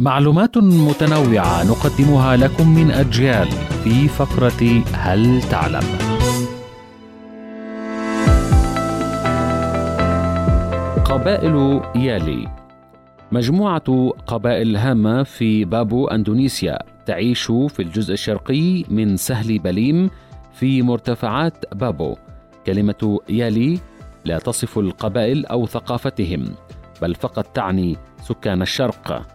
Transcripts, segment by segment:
معلومات متنوعة نقدمها لكم من أجيال في فقرة هل تعلم؟ قبائل يالي. مجموعة قبائل هامة في بابو أندونيسيا تعيش في الجزء الشرقي من سهل بليم في مرتفعات بابو. كلمة يالي لا تصف القبائل أو ثقافتهم بل فقط تعني سكان الشرق.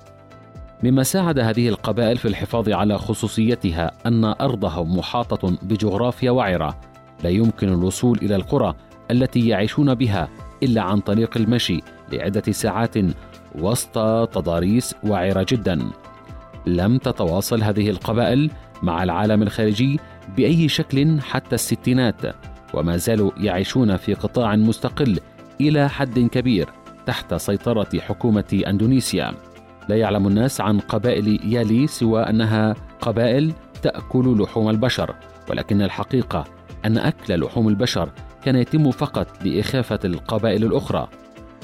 مما ساعد هذه القبائل في الحفاظ على خصوصيتها أن ارضهم محاطة بجغرافيا وعرة. لا يمكن الوصول إلى القرى التي يعيشون بها إلا عن طريق المشي لعدة ساعات وسط تضاريس وعرة جدا. لم تتواصل هذه القبائل مع العالم الخارجي بأي شكل حتى الستينات وما زالوا يعيشون في قطاع مستقل إلى حد كبير تحت سيطرة حكومة أندونيسيا. لا يعلم الناس عن قبائل يالي سوى أنها قبائل تأكل لحوم البشر ولكن الحقيقة أن أكل لحوم البشر كان يتم فقط لإخافة القبائل الأخرى.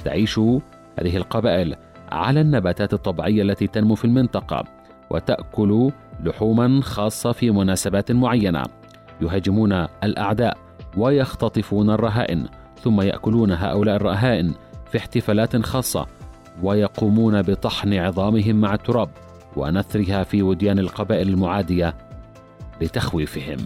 تعيش هذه القبائل على النباتات الطبيعية التي تنمو في المنطقة وتأكل لحوما خاصة في مناسبات معينة. يهاجمون الأعداء ويختطفون الرهائن ثم يأكلون هؤلاء الرهائن في احتفالات خاصة ويقومون بطحن عظامهم مع التراب ونثرها في وديان القبائل المعادية لتخويفهم.